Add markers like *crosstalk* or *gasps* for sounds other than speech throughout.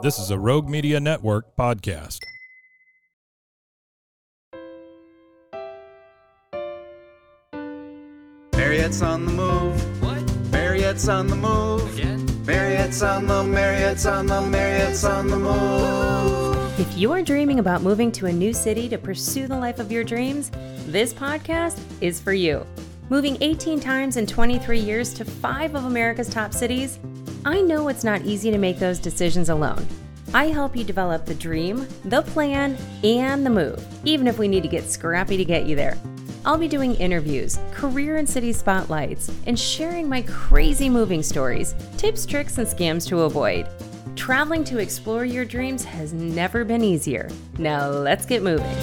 This is a Rogue Media Network podcast. Mariette's on the move. What? Mariette's on the move. Again? Mariette's on the Mariette's on the Mariette's on the move. If you're dreaming about moving to a new city to pursue the life of your dreams, this podcast is for you. Moving 18 times in 23 years to five of America's top cities, I know it's not easy to make those decisions alone. I help you develop the dream, the plan, and the move, even if we need to get scrappy to get you there. I'll be doing interviews, career and city spotlights, and sharing my crazy moving stories, tips, tricks, and scams to avoid. Traveling to explore your dreams has never been easier. Now let's get moving.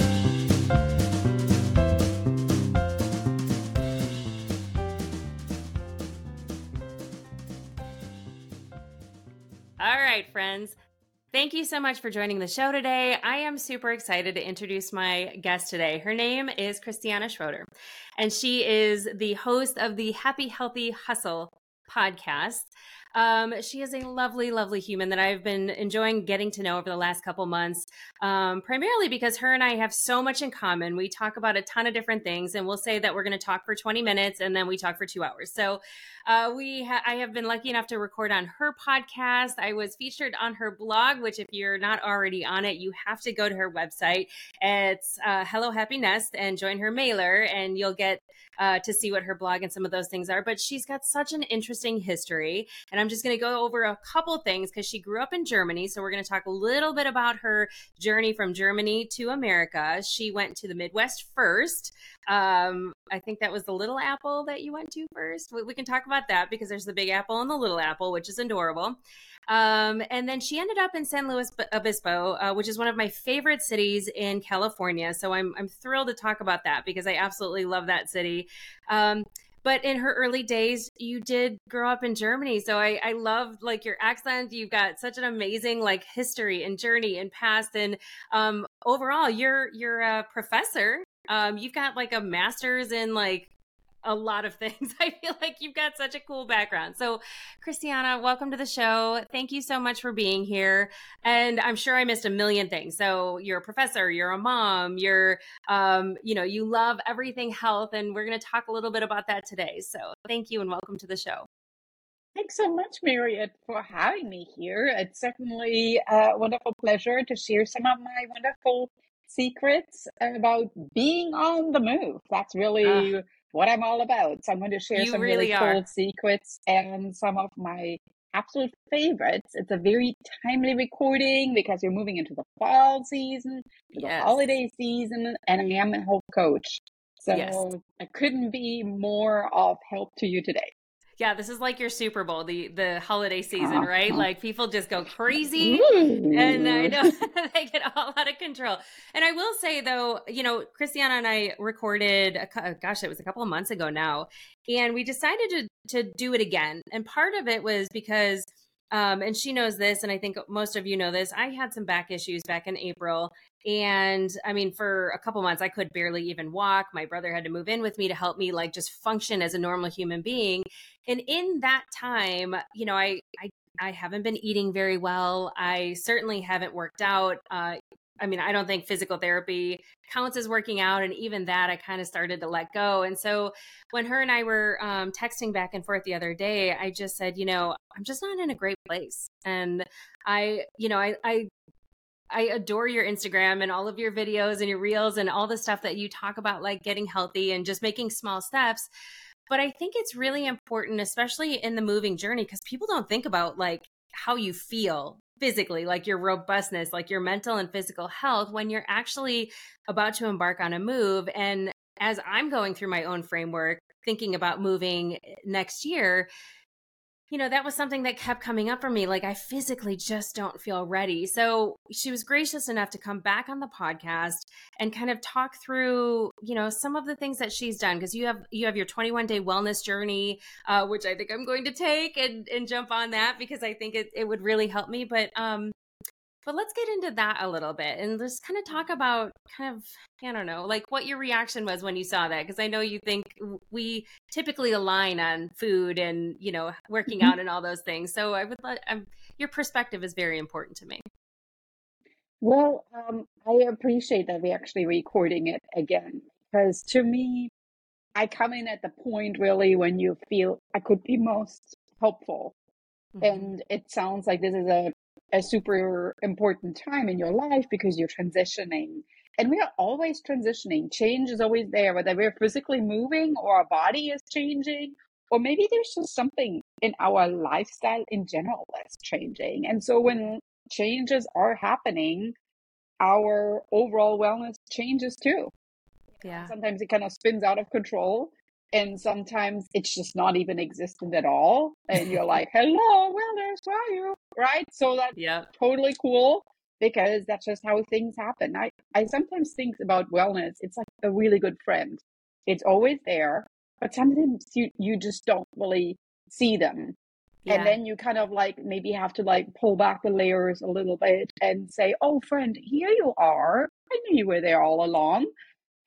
Friends. Thank you so much for joining the show today. I am super excited to introduce my guest today. Her name is Christiane Schroeter, and she is the host of the Happy Healthy Hustle podcast. Um, she is a lovely, lovely human that I've been enjoying getting to know over the last couple months, um, primarily because her and I have so much in common. We talk about a ton of different things, and we'll say that we're going to talk for 20 minutes and then we talk for two hours. So uh, we ha- I have been lucky enough to record on her podcast. I was featured on her blog, which if you're not already on it, you have to go to her website. It's uh, Hello Happiness and join her mailer, and you'll get uh, to see what her blog and some of those things are. But she's got such an interesting history, and I'm just going to go over a couple things because she grew up in Germany. So we're going to talk a little bit about her journey from Germany to America. She went to the Midwest first. Um, I think that was the Little Apple that you went to first. We, we can talk about that because there's the Big Apple and the Little Apple, which is adorable. Um, and then she ended up in San Luis Obispo, uh, which is one of my favorite cities in California. So I'm I'm thrilled to talk about that because I absolutely love that city. Um, but in her early days you did grow up in germany so i i love like your accent. You've got such an amazing like history and journey and past and um overall you're you're a professor. Um you've got like a master's in like a lot of things. *laughs* I feel like you've got such a cool background. So, Christiane, welcome to the show. Thank you so much for being here. And I'm sure I missed a million things. So, you're a professor, you're a mom, you're, um, you know, you love everything health, and we're going to talk a little bit about that today. So, thank you and welcome to the show. Thanks so much, Mariette, for having me here. It's certainly a wonderful pleasure to share some of my wonderful secrets about being on the move. That's really uh, what I'm all about. So I'm going to share some really, really cool secrets and some of my absolute favorites. It's a very timely recording because we're moving into the fall season, yes. the holiday season, and I am a health coach. So yes. I couldn't be more of help to you today. Yeah, this is like your Super Bowl, the the holiday season, uh-huh. right? Like people just go crazy, and I know *laughs* they get all out of control. And I will say though, you know, Christiane and I recorded, a, gosh, it was a couple of months ago now, and we decided to to do it again. And part of it was because um, and she knows this, and I think most of you know this. I had some back issues back in April, and I mean, for a couple months, I could barely even walk. My brother had to move in with me to help me, like, just function as a normal human being. And in that time, you know, I, I, I haven't been eating very well. I certainly haven't worked out. Uh, I mean, I don't think physical therapy counts as working out. And even that, I kind of started to let go. And so when her and I were um, texting back and forth the other day, I just said, you know, I'm just not in a great place. And I, you know, I, I, I adore your Instagram and all of your videos and your reels and all the stuff that you talk about, like getting healthy and just making small steps. But I think it's really important, especially in the moving journey, because people don't think about like how you feel physically, like your robustness, like your mental and physical health when you're actually about to embark on a move. And as I'm going through my own framework, thinking about moving eh, next year, you know, that was something that kept coming up for me. Like, I physically just don't feel ready. So she was gracious enough to come back on the podcast and kind of talk through, you know, some of the things that she's done. Because you have you have your 21 day wellness journey, uh, which I think I'm going to take and and jump on that because I think it, it would really help me. But um, but let's get into that a little bit and just kind of talk about kind of, I don't know, like what your reaction was when you saw that. Because I know you think we typically align on food and, you know, working mm-hmm. out and all those things. So I would let, um, your perspective is very important to me. Well, um, I appreciate that we're actually recording it again because to me, I come in at the point really when you feel I could be most helpful. Mm-hmm. And it sounds like this is a a super important time in your life because you're transitioning. And we are always transitioning. Change is always there, whether we're physically moving or our body is changing, or maybe there's just something in our lifestyle in general that's changing. And so when changes are happening, our overall wellness changes too. Yeah. Sometimes it kind of spins out of control and sometimes it's just not even existent at all and you're *laughs* like hello wellness where are you right? So that's yeah totally cool because that's just how things happen. I i sometimes think about wellness it's like a really good friend. It's always there but sometimes you you just don't really see them. Yeah. and then you kind of like maybe have to like pull back the layers a little bit and say oh friend here you are. I knew you were there all along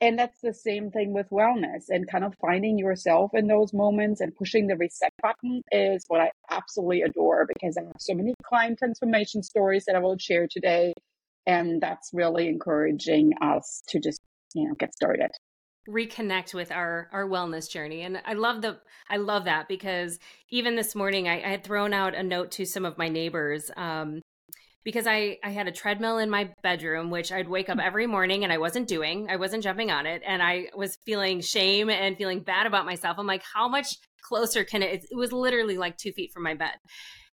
and that's the same thing with wellness and kind of finding yourself in those moments and pushing the reset button is what I absolutely adore because I have so many client transformation stories that I will share today. And that's really encouraging us to just, you know, get started reconnect with our our wellness journey and i love the i love that because even this morning I, I, had thrown out a note to some of my neighbors um, because I, I had a treadmill in my bedroom, which I'd wake up mm. every morning and I wasn't doing. I wasn't jumping on it. And I was feeling shame and feeling bad about myself. I'm like, how much closer can it? It was literally like two feet from my bed.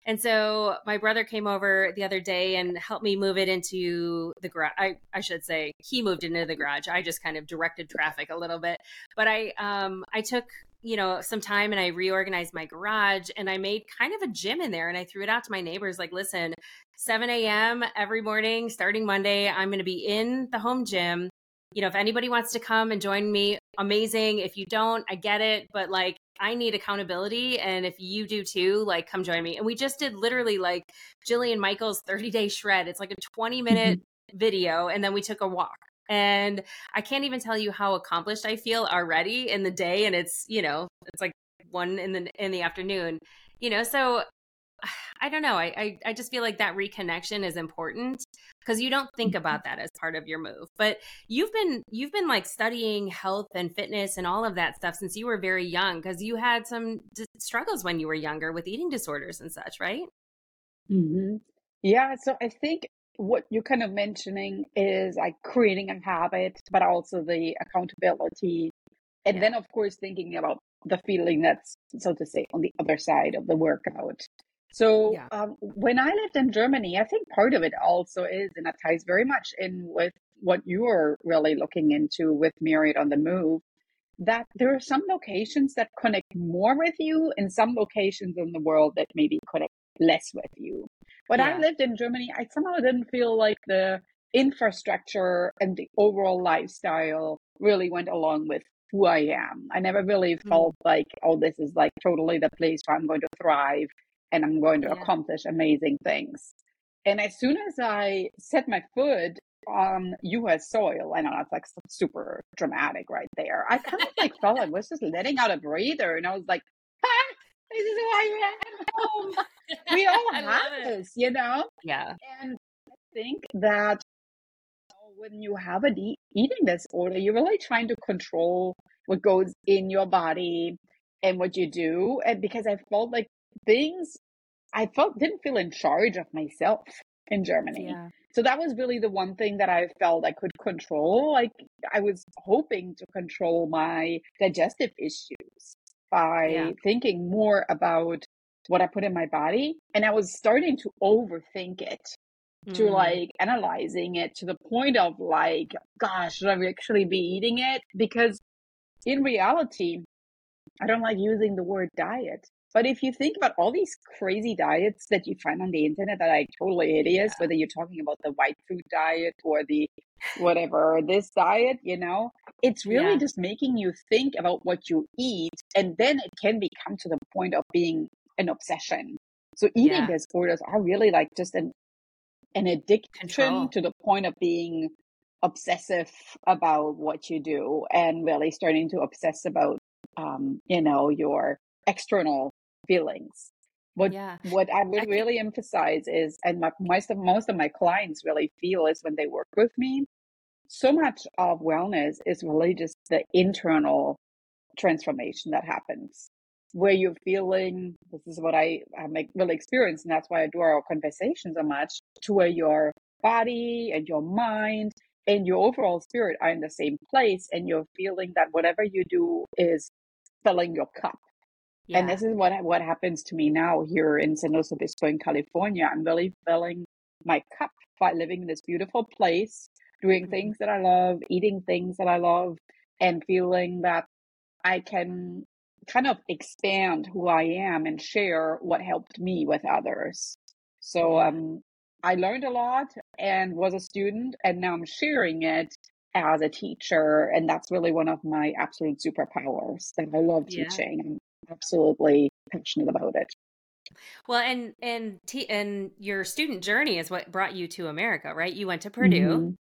And so my brother came over the other day and helped me move it into the garage. I, I should say he moved into the garage. I just kind of directed traffic a little bit. But I um I took you know some time and i reorganized my garage and i made kind of a gym in there and i threw it out to my neighbors like listen 7 a.m every morning starting monday i'm going to be in the home gym. You know if anybody wants to come and join me amazing. If you don't i get it but like i need accountability and if you do too like come join me. And we just did literally like jillian michaels 30 day shred. It's like a 20 minute mm-hmm. video and then we took a walk and I can't even tell you how accomplished I feel already in the day. And it's, you know, it's like one in the in the afternoon, you know. So *sighs* I don't know. I, I, I just feel like that reconnection is important because you don't think mm-hmm. about that as part of your move. But you've been you've been like studying health and fitness and all of that stuff since you were very young because you had some d- struggles when you were younger with eating disorders and such, right? Mm-hmm. Yeah. So I think what you're kind of mentioning is like creating a habit, but also the accountability. And yeah. then, of course, thinking about the feeling that's, so to say, on the other side of the workout. So yeah. um, when I lived in Germany, I think part of it also is, and that ties very much in with what you are really looking into with Mariette on the Move, that there are some locations that connect more with you and some locations in the world that maybe connect less with you. When yeah. I lived in Germany, I somehow didn't feel like the infrastructure and the overall lifestyle really went along with who I am. I never really mm. felt like, oh, this is like totally the place where I'm going to thrive and I'm going to yeah. accomplish amazing things. And as soon as I set my foot on US soil, I know that's like super dramatic right there. I kind of like felt like I was just letting out a breather and I was like, ah, this is who I am home. *laughs* we all have this, you know? Yeah. And I think that when you have a e- eating disorder, you're really trying to control what goes in your body and what you do. And because I felt like things, I felt didn't feel in charge of myself in Germany. Yeah. So that was really the one thing that I felt I could control. Like I was hoping to control my digestive issues by yeah. thinking more about what I put in my body. And I was starting to overthink it, mm. to like analyzing it to the point of like, gosh, should I actually be eating it? Because in reality, I don't like using the word diet. But if you think about all these crazy diets that you find on the internet that are totally hideous, Yeah. whether you're talking about the white food diet or the whatever, this diet, you know, it's really Yeah. just making you think about what you eat. And then it can become to the point of being an obsession. So eating Yeah. disorders are really like just an an addiction Control. to the point of being obsessive about what you do and really starting to obsess about um, you know, your external feelings. What Yeah. what I I would think- really emphasize is, and my, most of most of my clients really feel is when they work with me, so much of wellness is really just the internal transformation that happens, where you're feeling. This is what I I make really experience, and that's why I do our conversations so much. To where your body and your mind and your overall spirit are in the same place, and you're feeling that whatever you do is filling your cup. And this is what what happens to me now here in San Luis Obispo in California. I'm really filling my cup by living in this beautiful place, doing Mhm. things that I love, eating things that I love, and feeling that I can kind of expand who I am and share what helped me with others. So um, I learned a lot and was a student, and now I'm sharing it as a teacher, and that's really one of my absolute superpowers that I love Yeah. teaching. Absolutely passionate about it. Well, and and t- and your student journey is what brought you to America, right? You went to Purdue. Mhm.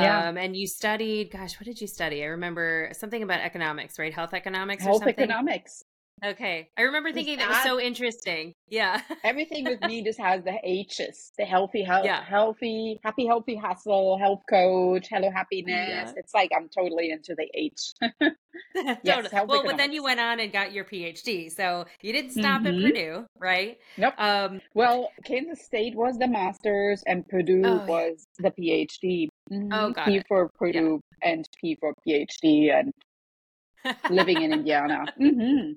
Yeah. Um, and you studied, gosh, what did you study? I remember something about economics, right? Health economics or Health something. economics. Okay. I remember thinking that was so interesting. Yeah. *laughs* Everything with me just has the H's, the healthy, health, Yeah. healthy, happy, healthy hustle, health coach, hello, happiness. Yeah. It's like I'm totally into the H. *laughs* *laughs* Yes, health well, but then you went on and got your PhD. So you didn't stop Mhm. at Purdue, right? Nope. Um, Well, Kansas State was the master's and Purdue Oh, yeah. was the PhD. Oh, Mhm. got P it. for Purdue and P for PhD and living in Indiana. hmm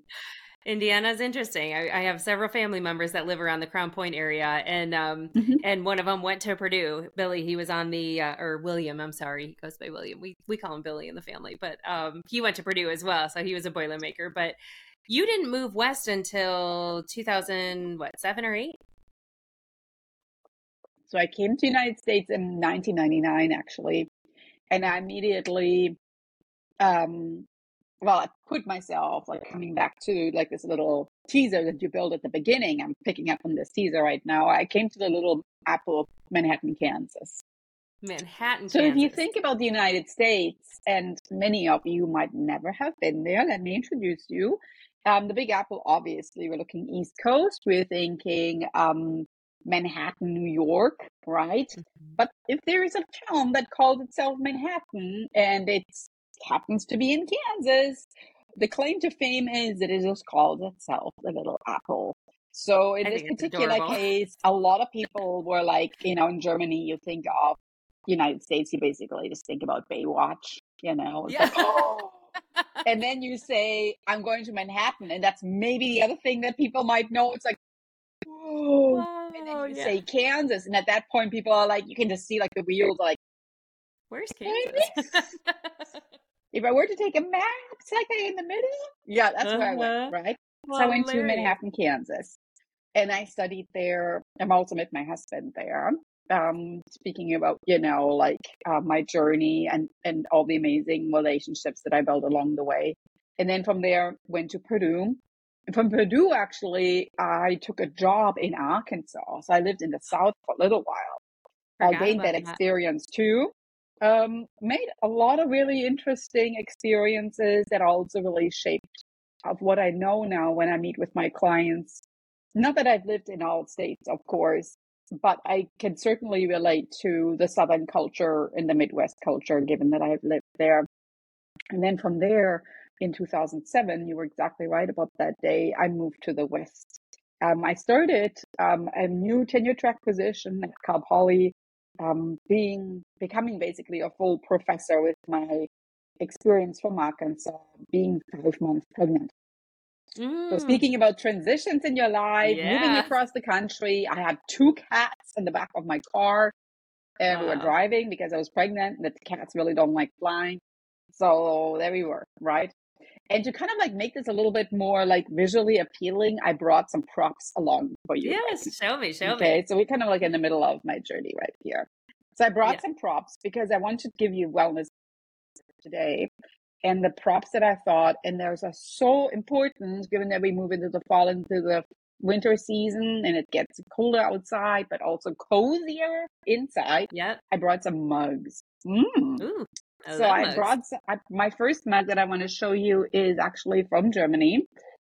Indiana's interesting. I, I have several family members that live around the Crown Point area, and um, Mhm. and one of them went to Purdue. Billy, he was on the uh, or William. I'm sorry, he goes by William. We we call him Billy in the family, but um, he went to Purdue as well, so he was a boilermaker. But you didn't move west until 2000, what seven or eight? So I came to the United States in 1999, actually, and I immediately, um, well, I put myself like coming back to like this little teaser that you built at the beginning. I'm picking up on this teaser right now. I came to the little apple of Manhattan, Kansas. Manhattan, So if you think about the United States, and many of you might never have been there, let me introduce you. Um, the Big Apple, obviously, we're looking East Coast. We're thinking um, Manhattan, New York, right? Mhm. But if there is a town that calls itself Manhattan and it happens to be in Kansas, the claim to fame is that it just calls itself the Little Apple. So in I this particular adorable. *laughs* case, a lot of people were like, you know, in Germany, you think of United States, you basically just think about Baywatch, you know, Yeah. like, oh. *laughs* and then you say, I'm going to Manhattan, and that's maybe the other thing that people might know. It's like, oh, and then you yeah. say Kansas, and at that point, people are like, you can just see like the wheels, like, Where's Where Kansas? *laughs* if I were to take a map, it's like in the middle. Yeah, that's where I Uh-huh. went, right? So I went to Manhattan, Kansas, and I studied there. I'm also met my husband there. Um, speaking about you know like uh, my journey and and all the amazing relationships that I built along the way, and then from there went to Purdue. And from Purdue, actually, I took a job in Arkansas. So I lived in the South for a little while. I gained that experience too. Um, made a lot of really interesting experiences that also really shaped of what I know now when I meet with my clients. Not that I've lived in all states, of course, but I can certainly relate to the Southern culture and the Midwest culture, given that I've lived there. And then from there, in 2007, you were exactly right about that day, I moved to the West. Um, I started um, a new tenure track position at Cal Poly, um, being becoming basically a full professor with my experience from Arkansas, being five months pregnant. So Mm. speaking about transitions in your life, moving across the country, I had two cats in the back of my car. And we were driving because I was pregnant. The cats really don't like flying. So there we were, right? And to kind of like make this a little bit more like visually appealing, I brought some props along for you. Yes, guys. show me, show okay, me. Okay, so we're kind of like in the middle of my journey right here. So I brought Yeah. some props because I want to give you wellness today. And the props that I thought, and those are so important given that we move into the fall, into the winter season, and it gets colder outside, but also cozier inside. Yep. I brought some mugs. Mm. Ooh. I So I mugs. brought I, my first mug that I want to show you is actually from Germany,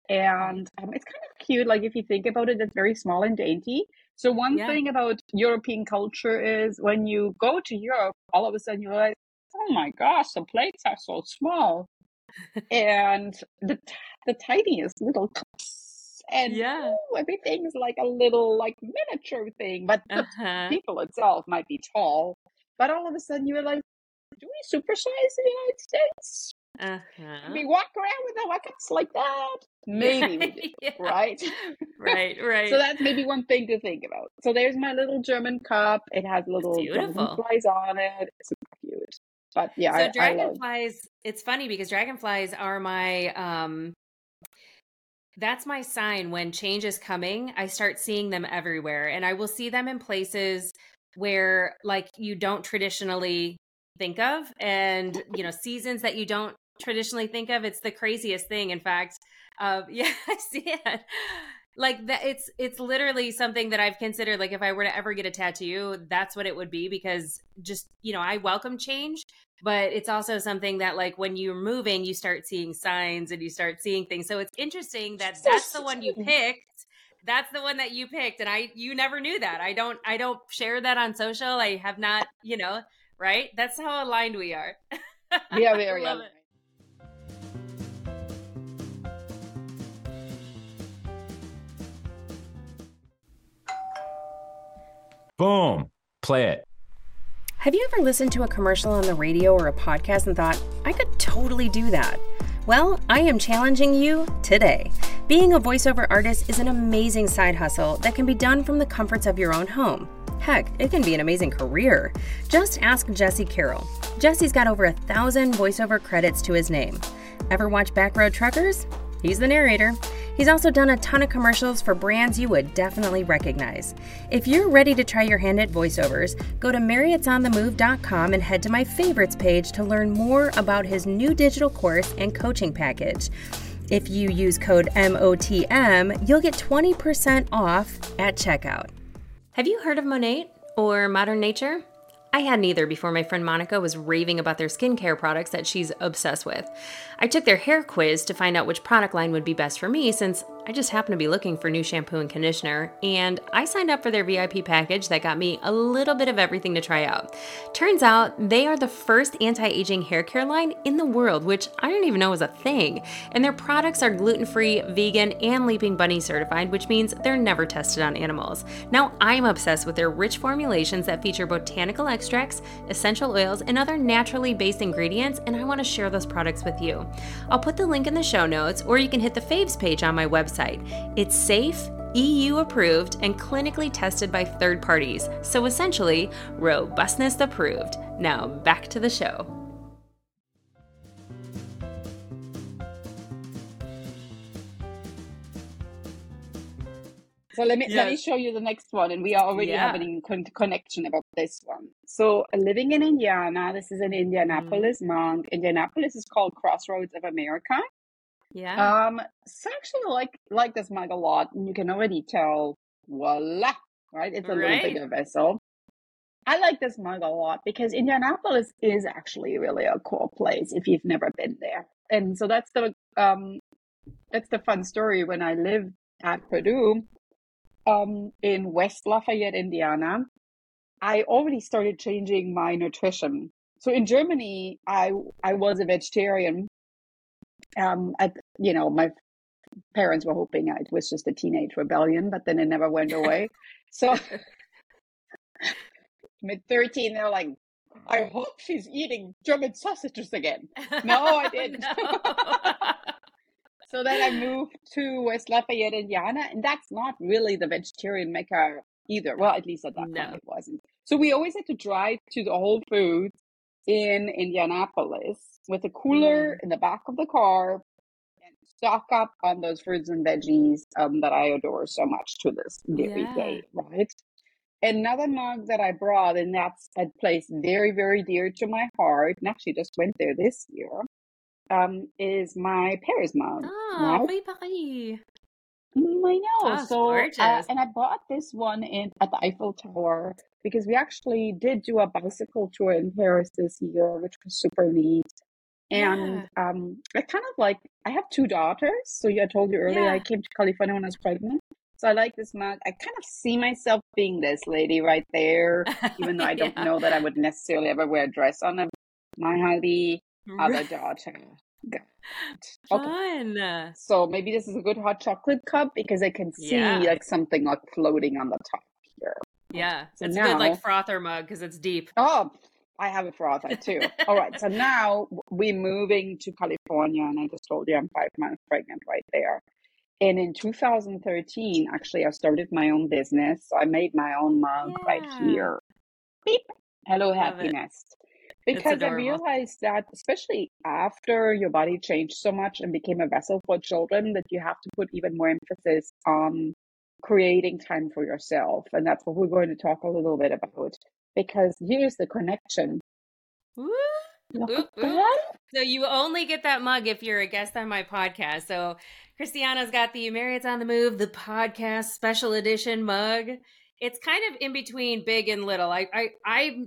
and um, it's kind of cute. Like if you think about it, it's very small and dainty. So one Yeah. thing about European culture is when you go to Europe, all of a sudden you realize, oh my gosh, the plates are so small, and the t- the tiniest little cups, and Yeah. ooh, everything's like a little like miniature thing, but the Uh-huh. people itself might be tall. But all of a sudden you realize, do we supersize in the United States? Uh-huh. We walk around with our cups like that? Maybe we do, *laughs* Yeah. right? Right, *laughs* right. So that's maybe one thing to think about. So there's my little German cup. It has little dragonflies on it. It's cute. But yeah, so I, I love. dragonflies it's funny because dragonflies are my um that's my sign when change is coming i start seeing them everywhere and i will see them in places where like you don't traditionally think of and you know seasons that you don't traditionally think of it's the craziest thing in fact uh *laughs* yeah i see it. Like that it's it's literally something that i've considered like if i were to ever get a tattoo that's what it would be because just you know i welcome change but it's also something that like when you're moving you start seeing signs and you start seeing things so it's interesting that that's the one you picked that's the one that you picked and i you never knew that i don't i don't share that on social i have not you know right that's how aligned we are *laughs* Yeah, We *laughs* are very Love it. Boom. Play it. Have you ever listened to a commercial on the radio or a podcast and thought, I could totally do that? Well, I am challenging you today. Being a voiceover artist is an amazing side hustle that can be done from the comforts of your own home. Heck, it can be an amazing career. Just ask Jesse Carroll. Jesse's got over a thousand voiceover credits to his name. Ever watch Backroad Truckers? He's the narrator. He's also done a ton of commercials for brands you would definitely recognize. If you're ready to try your hand at voiceovers, go to mariettesonthemove.com and head to my favorites page to learn more about his new digital course and coaching package. If you use code MOTM, you'll get 20% off at checkout. Have you heard of Monat or Modern Nature? I had neither before my friend Monica was raving about their skincare products that she's obsessed with. I took their hair quiz to find out which product line would be best for me since I just happened to be looking for new shampoo and conditioner, and I signed up for their VIP package that got me a little bit of everything to try out. Turns out they are the first anti aging hair care line in the world, which I didn't even know was a thing. And their products are gluten free, vegan, and Leaping Bunny certified, which means they're never tested on animals. Now, I'm obsessed with their rich formulations that feature botanical extracts, essential oils, and other naturally based ingredients, and I want to share those products with you. I'll put the link in the show notes, or you can hit the faves page on my website. It's safe, EU approved, and clinically tested by third parties, so essentially, robustness approved. Now, back to the show. So let me let me show you the next one, and we are already Yeah. having a con- connection about this one. So living in Indiana, this is in mm-hmm. Indianapolis, monk. Indianapolis is called Crossroads of America. Yeah. Um, so actually like like this mug a lot, and you can already tell, voila, right? It's a little bigger vessel. I like this mug a lot because Indianapolis is actually really a cool place if you've never been there. And so that's the um that's the fun story when I lived at Purdue um in West Lafayette, Indiana. I already started changing my nutrition. So in Germany, I I was a vegetarian. Um, at you know, my parents were hoping it was just a teenage rebellion, but then it never went away. *laughs* So *laughs* mid thirteen, they're like, I hope she's eating German sausages again. No, I *laughs* didn't. So then I moved to West Lafayette, Indiana, and that's not really the vegetarian mecca either. Well, at least at that No. time it wasn't. So we always had to drive to the Whole Foods in Indianapolis with a cooler in the back of the car stock up on those fruits and veggies um, that I adore so much to this very Yeah. day, right? Another mug that I brought, and that's a place very, very dear to my heart, and actually just went there this year, um, is my Paris mug, Oh, right? oui, Paris. Mm, I know. Oh, So, uh, gorgeous. and I bought this one in at the Eiffel Tower because we actually did do a bicycle tour in Paris this year, which was super neat. And um, I kind of like I have two daughters. So yeah, I told you earlier I came to California when I was pregnant. So I like this mug. I kind of see myself being this lady right there, *laughs* even though I don't Yeah. know that I would necessarily ever wear a dress on a my hubby, other daughter. God. Okay. Fun. So maybe this is a good hot chocolate cup because I can see Yeah. like something like floating on the top here. Yeah. So it's a good like frother mug because it's deep. Oh, I have a frother too. All right. So now we're moving to California, and I just told you I'm five months pregnant right there. And in 2013, actually, I started my own business. So I made my own mug right here. Beep. Hello, Love it. happiness. Because I realized that, especially after your body changed so much and became a vessel for children, that you have to put even more emphasis on creating time for yourself. And that's what we're going to talk a little bit about. Because here's the connection. Woo. Look Oop, at oop. that. So you only get that mug if you're a guest on my podcast. So Christiane's got the Mariette's on the Move, the podcast special edition mug. It's kind of in between big and little. I I I,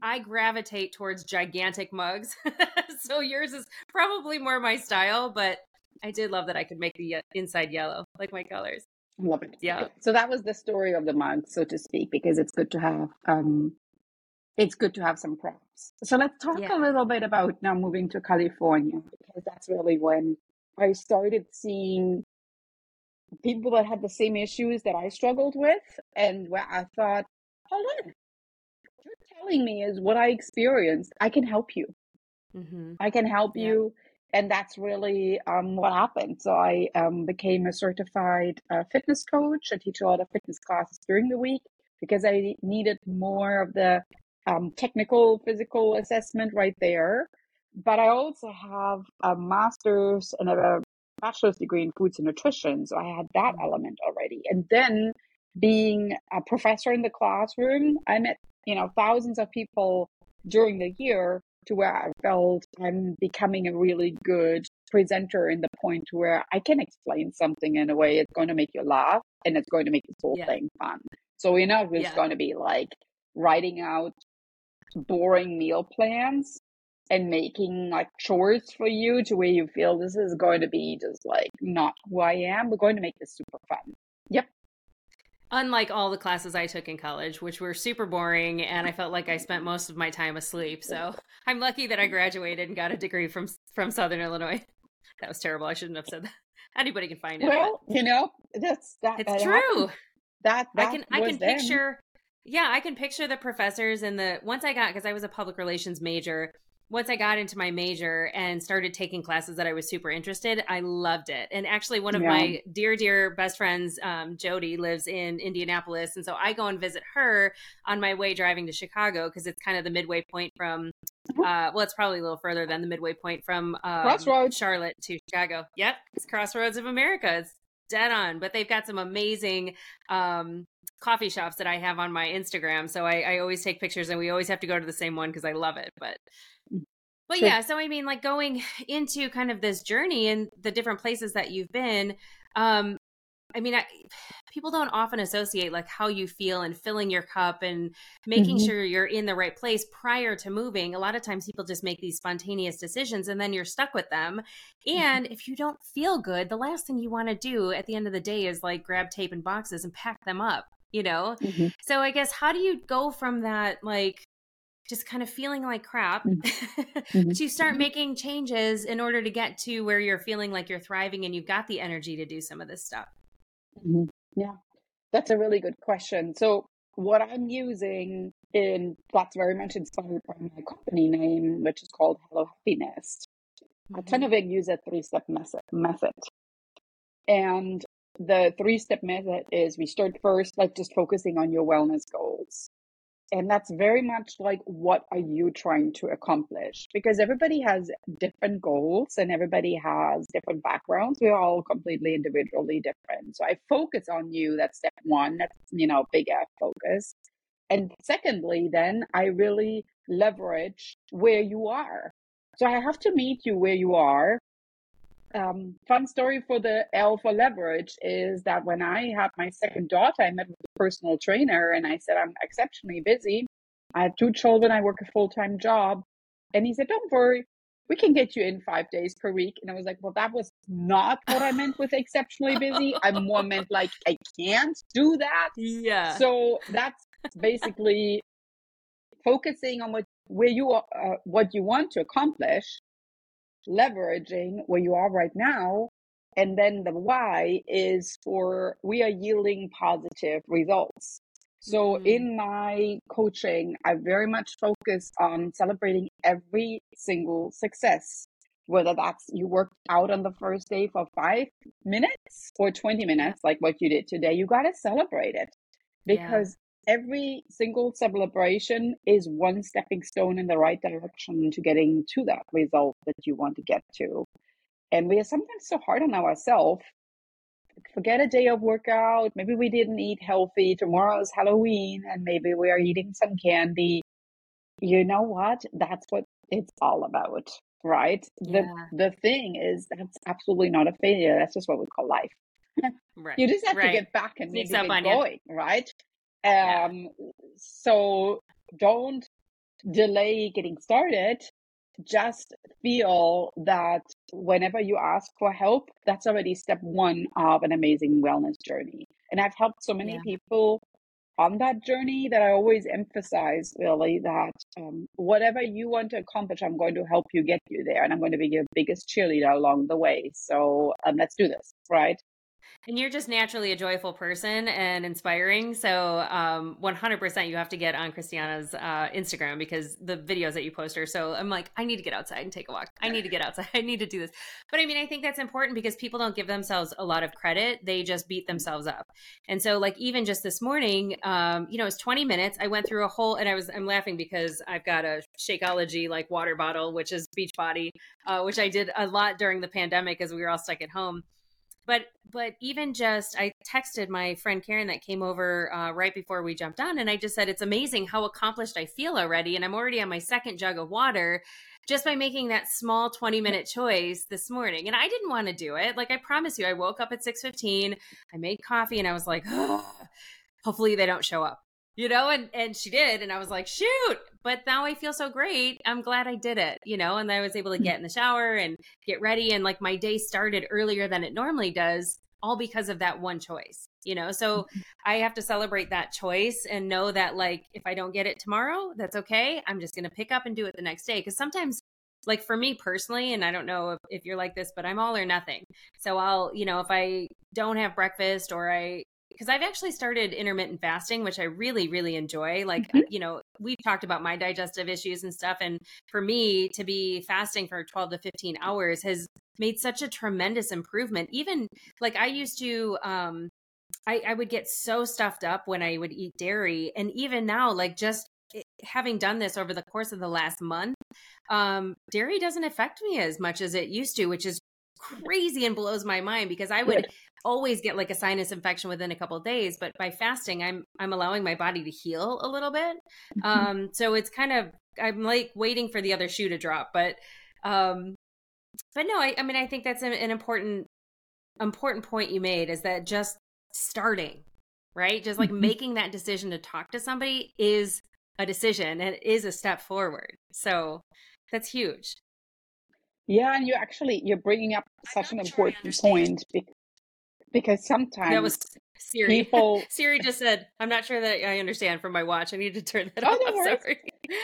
I gravitate towards gigantic mugs. *laughs* so yours is probably more my style, but I did love that I could make the uh, inside yellow, like my colors. Love it. Yeah. So that was the story of the mug, so to speak, because it's good to have um it's good to have some props. So let's talk Yeah. a little bit about now moving to California because that's really when I started seeing people that had the same issues that I struggled with and where I thought, hold on, what you're telling me is what I experienced. I can help you. Mm-hmm. I can help Yeah. you. And that's really um, what happened. So I um, became a certified uh, fitness coach. I teach a lot of fitness classes during the week because I needed more of the um, technical physical assessment right there. But I also have a master's and a bachelor's degree in foods and nutrition. So I had that element already. And then being a professor in the classroom, I met, you know, thousands of people during the year to where I felt I'm becoming a really good presenter in the point where I can explain something in a way it's going to make you laugh and it's going to make this whole Yeah. thing fun. So we're not just Yeah. going to be like writing out boring meal plans and making like chores for you to where you feel this is going to be just like not who I am. We're going to make this super fun. Unlike all the classes I took in college, which were super boring, and I felt like I spent most of my time asleep. So I'm lucky that I graduated and got a degree from from Southern Illinois. *laughs* That was terrible. I shouldn't have said that. Anybody can find it. Well, you know, that's that. it's that true. happened. That, I that can I can them. picture. Yeah, I can picture the professors and the once I got because I was a public relations major. Once I got into my major and started taking classes that I was super interested, I loved it. And actually, one of Yeah. my dear, dear best friends, um, Jody, lives in Indianapolis, and so I go and visit her on my way driving to Chicago because it's kind of the midway point from. Uh, well, it's probably a little further than the midway point from um, Crossroads. Charlotte to Chicago. Yep, it's Crossroads of America. It's dead on. But they've got some amazing um, coffee shops that I have on my Instagram. So I, I always take pictures, and we always have to go to the same one because I love it. But but yeah, so I mean, like going *sighs* into kind of this journey and the different places that you've been. Um, I mean, I, *sighs* people don't often associate like how you feel and filling your cup and making Mhm. sure you're in the right place prior to moving. A lot of times people just make these spontaneous decisions and then you're stuck with them. And if you don't feel good, the last thing you want to do at the end of the day is like grab tape and boxes and pack them up, you know? Mhm. So I guess how do you go from that like just kind of feeling like crap Mhm. *laughs* to start making changes in order to get to where you're feeling like you're thriving and you've got the energy to do some of this stuff? Mhm. Yeah, that's a really good question. So, what I'm using in that's very much inspired by my company name, which is called Hello Happiness. I kind of use a three step method. method. And the three step method is we start first, like just focusing on your wellness goals. And that's very much like what are you trying to accomplish? Because everybody has different goals and everybody has different backgrounds. We're all completely individually different. So i focus on you. That's step one. That's you know big f focus. And secondly then i really leverage where you are. So i have to meet you where you are um, fun story for the L for leverage is that when I had my second daughter, I met with a personal trainer and I said, I'm exceptionally busy. I have two children. I work a full time job. And he said, Don't worry, we can get you in five days per week. And I was like, Well, that was not what I meant with exceptionally busy. I more meant like, I can't do that. Yeah. So that's basically focusing on what where you are, uh, what you want to accomplish leveraging where you are right now. And then the why is for we are yielding positive results. So mm-hmm. in my coaching, I very much focus on celebrating every single success, whether that's you worked out on the first day for five minutes or 20 minutes, like what you did today, you got to celebrate it because every single celebration is one stepping stone in the right direction to getting to that result that you want to get to. And we are sometimes so hard on ourselves. Forget a day of workout. Maybe we didn't eat healthy. Tomorrow is Halloween and maybe we are eating some candy. You know what? That's what it's all about, right? Yeah. The the thing is that's absolutely not a failure. That's just what we call life. *laughs* right. You just have right. to get back and maybe get going, right? Um, so don't delay getting started. Just feel that whenever you ask for help, that's already step one of an amazing wellness journey. And I've helped so many yeah. people on that journey that I always emphasize really that um, whatever you want to accomplish, I'm going to help you get you there, and I'm going to be your biggest cheerleader along the way. So um, let's do this, right? And you're just naturally a joyful person and inspiring. So, um, 100% you have to get on Christiane's uh, Instagram because the videos that you post are so. I'm like, I need to get outside and take a walk. I need to get outside. *laughs* I need to do this. But I mean, I think that's important because people don't give themselves a lot of credit. They just beat themselves up. And so, like, even just this morning, um, you know, it's 20 minutes. I went through a whole, and I was, I'm laughing because I've got a Shakeology like water bottle, which is Beachbody, uh, which I did a lot during the pandemic as we were all stuck at home but but even just i texted my friend karen that came over uh, right before we jumped on and i just said it's amazing how accomplished i feel already and i'm already on my second jug of water just by making that small 20 minute choice this morning. And i didn't want to do it. Like i promise you i woke up at 6.15 i made coffee and i was like hopefully they don't show up you know? And and she did and i was like shoot but now i feel so great i'm glad i did it you know and i was able to get in the shower and get ready and like my day started earlier than it normally does all because of that one choice you know? So mm-hmm. i have to celebrate that choice and know that like if i don't get it tomorrow that's okay i'm just going to pick up and do it the next day because sometimes like for me personally and i don't know if, if you're like this but i'm all or nothing. So i'll you know if i don't have breakfast or i because I've actually started intermittent fasting, which I really, really enjoy. Like, mm-hmm. you know, we've talked about my digestive issues and stuff. And for me to be fasting for 12 to 15 hours has made such a tremendous improvement. Even like I used to, um, I, I would get so stuffed up when I would eat dairy. And even now, like just having done this over the course of the last month, um, dairy doesn't affect me as much as it used to, which is crazy and blows my mind because I would always get like a sinus infection within a couple days but by fasting i'm i'm allowing my body to heal a little bit. Mm-hmm. um so it's kind of i'm like waiting for the other shoe to drop but um but no i, I mean i think that's an, an important important point you made is that just starting right? Just like mm-hmm. making that decision to talk to somebody is a decision and is a step forward. So that's huge. Yeah and you actually you're bringing up such an important point because sometimes that was Siri. People *laughs* Siri just said, "I'm not sure that I understand from my watch. I need to turn that oh, off." No *laughs* Sorry.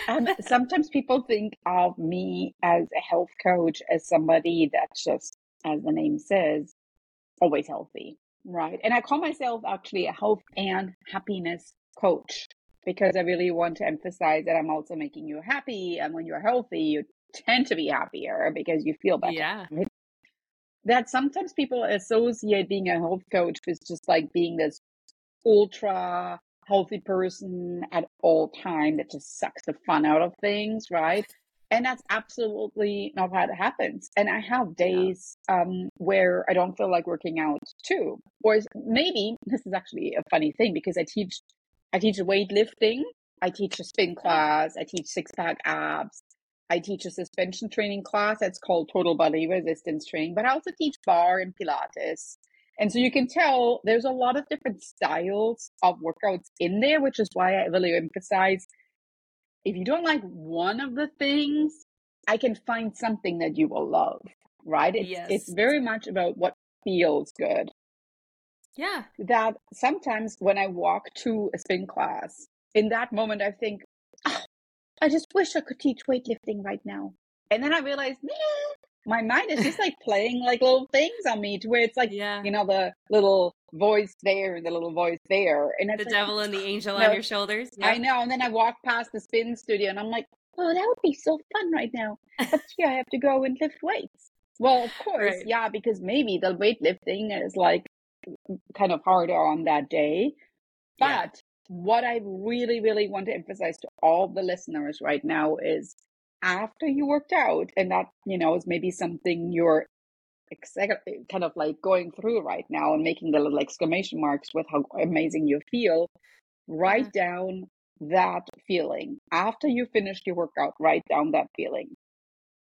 um, sometimes people think of me as a health coach as somebody that's just, as the name says, always healthy, right? And I call myself actually a health and happiness coach because I really want to emphasize that I'm also making you happy, and when you're healthy, you *laughs* tend to be happier because you feel better. Yeah. That sometimes people associate being a health coach with just like being this ultra healthy person at all time that just sucks the fun out of things, right? And that's absolutely not how it happens. And I have days um, where I don't feel like working out too. Or maybe this is actually a funny thing because I teach I teach weightlifting, I teach a spin class, I teach six pack abs, I teach a suspension training class that's called total body resistance training, but I also teach barre and Pilates. And so you can tell there's a lot of different styles of workouts in there, which is why I really emphasize if you don't like one of the things, I can find something that you will love, right? It's, yes. it's very much about what feels good. Yeah. That sometimes when I walk to a spin class, in that moment, I think, I just wish I could teach weightlifting right now. And then I realize, man, my mind is just like playing like little things on me to where it's like, yeah. you know, the little voice there and the little voice there. And the like, devil and the angel *gasps* no, on your shoulders. I know. And then I walk past the spin studio and I'm like, oh, that would be so fun right now. *laughs* But yeah, I have to go and lift weights. Well, of course, Right. yeah, because maybe the weightlifting is like kind of harder on that day. But Yeah. What I really, really want to emphasize to all the listeners right now is after you worked out, and that, you know, is maybe something you're ex- kind of like going through right now and making the little exclamation marks with how amazing you feel, write mm-hmm. down that feeling. After you finished your workout, write down that feeling.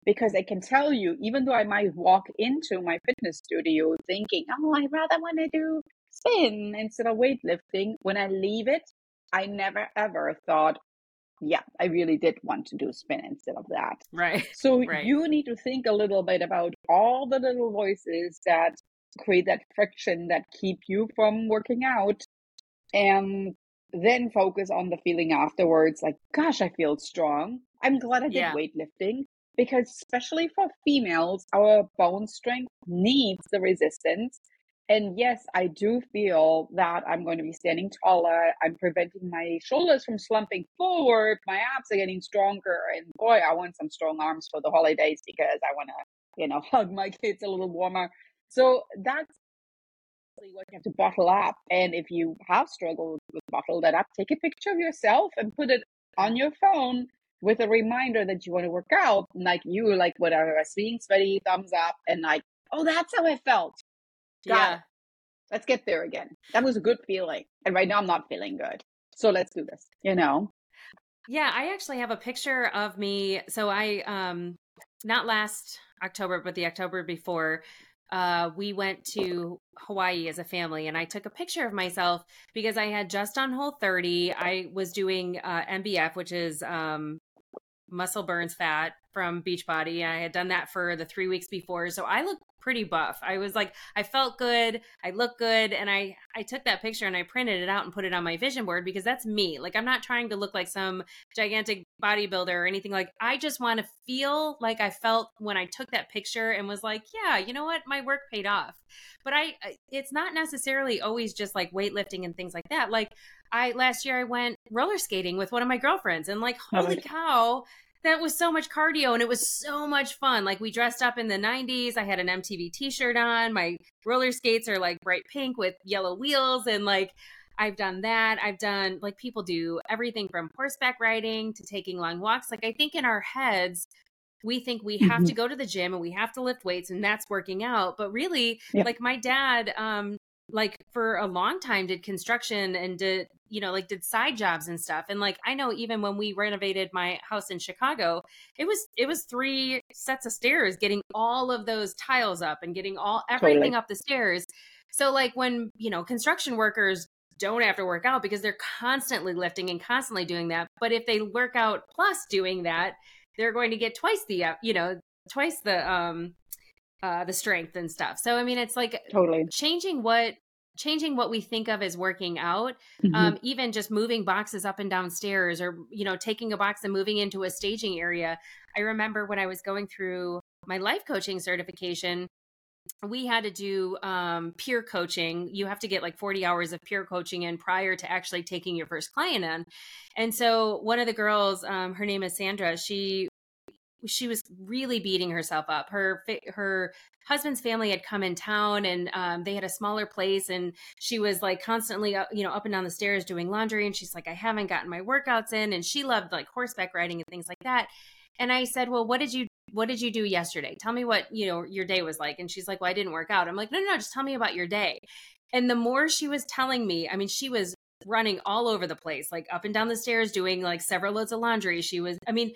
Because I can tell you, even though I might walk into my fitness studio thinking, oh, I rather want to do spin instead of weightlifting, when I leave it, I never ever thought, yeah, I really did want to do spin instead of that. Right. So *laughs* Right. you need to think a little bit about all the little voices that create that friction that keep you from working out and then focus on the feeling afterwards like gosh i feel strong i'm glad i did Yeah. weightlifting because especially for females our bone strength needs the resistance and yes i do feel that i'm going to be standing taller i'm preventing my shoulders from slumping forward my abs are getting stronger and boy i want some strong arms for the holidays because i want to you know *laughs* hug my kids a little warmer so that's what you have to bottle up. And if you have struggled with bottle that up, take a picture of yourself and put it on your phone with a reminder that you want to work out. And like you, like whatever, being sweaty, thumbs up, and like, oh, that's how I felt. Got yeah. it. Let's get there again. That was a good feeling. And right now I'm not feeling good. So let's do this, you know? Yeah, I actually have a picture of me. So I um not last October, but the October before, uh we went to Hawaii as a family and I took a picture of myself because I had just on Whole30. I was doing uh MBF, which is um muscle burns fat from Beachbody. I had done that for the 3 weeks before. So I looked pretty buff. I was like I felt good, I looked good and I I took that picture and I printed it out and put it on my vision board because that's me. Like I'm not trying to look like some gigantic bodybuilder or anything like I just want to feel like I felt when I took that picture and was like, yeah, you know what? My work paid off. But I it's not necessarily always just like weightlifting and things like that. Like I last year I went roller skating with one of my girlfriends and like Oh, holy cow, that was so much cardio and it was so much fun. Like we dressed up in the 90s. I had an MTV t-shirt on. My roller skates are like bright pink with yellow wheels and like I've done that. I've done like people do everything from horseback riding to taking long walks. Like I think in our heads we think we have Mhm. to go to the gym and we have to lift weights and that's working out. But really, Yep. like my dad um like for a long time did construction and did you know like did side jobs and stuff and like i know even when we renovated my house in chicago it was it was three sets of stairs getting all of those tiles up and getting all everything Totally. up the stairs so like when you know construction workers don't have to work out because they're constantly lifting and constantly doing that but if they work out plus doing that they're going to get twice the uh, you know twice the um uh the strength and stuff so i mean it's like Totally. changing what changing what we think of as working out Mhm. um, even just moving boxes up and down stairs or you know taking a box and moving into a staging area. I remember when i was going through my life coaching certification we had to do um, peer coaching. You have to get like 40 hours of peer coaching in prior to actually taking your first client in. And so one of the girls um, her name is sandra. She she was really beating herself up. Her her husband's family had come in town and um, they had a smaller place and she was like constantly you know up and down the stairs doing laundry and she's like I haven't gotten my workouts in and she loved like horseback riding and things like that. And I said, "Well, what did you what did you do yesterday? Tell me what, you know, your day was like." And she's like, "Well, I didn't work out." I'm like, "No, no, no, just tell me about your day." And the more she was telling me, I mean, she was running all over the place, like up and down the stairs, doing like several loads of laundry. She was, I mean,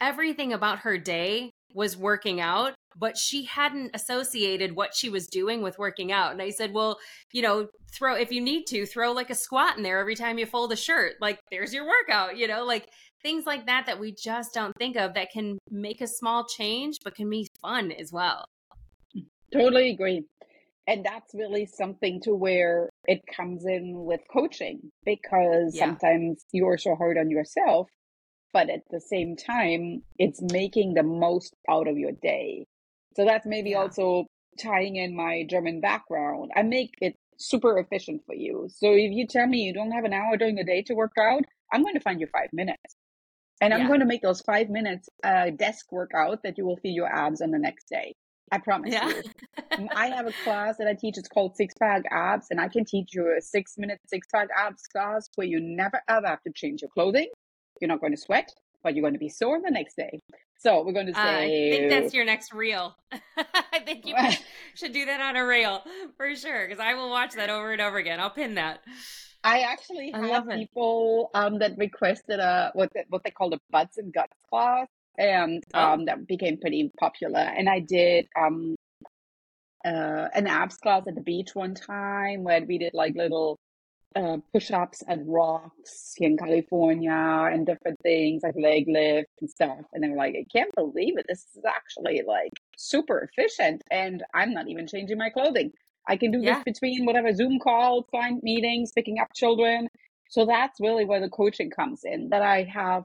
everything about her day was working out, but she hadn't associated what she was doing with working out. And I said, well, you know, throw, if you need to, throw like a squat in there every time you fold a shirt. Like, there's your workout, you know, like things like that that we just don't think of that can make a small change, but can be fun as well. Totally agree. And that's really something to where it comes in with coaching because yeah. sometimes you're so hard on yourself but at the same time, it's making the most out of your day. So that's maybe yeah. also tying in my German background. I make it super efficient for you. So if you tell me you don't have an hour during the day to work out, I'm going to find you five minutes. And I'm yeah. going to make those five minutes a desk workout that you will feel your abs on the next day. I promise yeah. you. I have a *laughs* class that I teach. It's called Six Pack Abs, and I can teach you a six minute six pack abs class where you never ever have to change your clothing. You're not going to sweat, but you're going to be sore the next day. So we're going to say. Uh, I think that's your next reel. *laughs* I think you *laughs* should do that on a reel for sure, because I will watch that over and over again. I'll pin that. I actually I have people um, that requested a what they, what they call a butts and guts class, and oh. um, that became pretty popular. And I did um, uh, an abs class at the beach one time where we did like little uh, push-ups and rocks in California and different things like leg lift and stuff. And they were like, I can't believe it. This is actually like super efficient. And I'm not even changing my clothing. I can do yeah. this between whatever Zoom calls, client meetings, picking up children. So that's really where the coaching comes in. That I have,